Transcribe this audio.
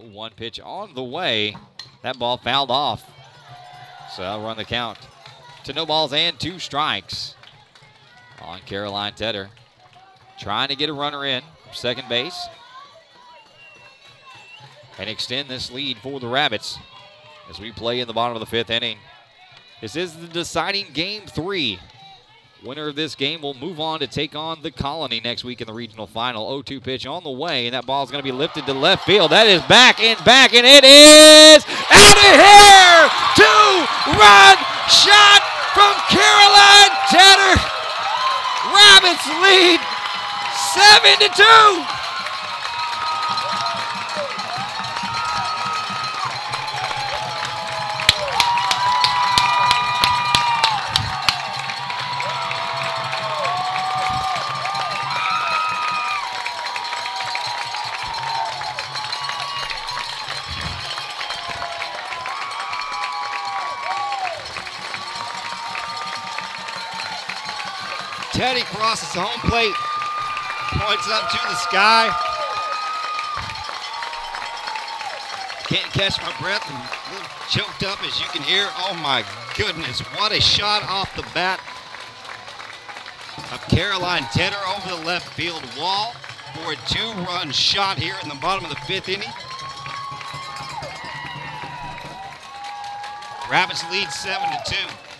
one pitch on the way. That ball fouled off. So I'll run the count to no balls and two strikes on Caroline Tedder. Trying to get a runner in from second base and extend this lead for the Rabbits as we play in the bottom of the fifth inning. This is the deciding game three. Winner of this game will move on to take on the Colony next week in the regional final. 0 2 pitch on the way, and that ball is going to be lifted to left field. That is back and back, and it is out of here! Two run shot from Caroline Tedder. Rabbits lead 7 to 2. Teddy crosses the home plate, points up to the sky. Can't catch my breath. I'm a little choked up as you can hear. Oh my goodness, what a shot off the bat of Caroline Tedder over the left field wall for a two-run shot here in the bottom of the fifth inning. Rabbits lead seven to two.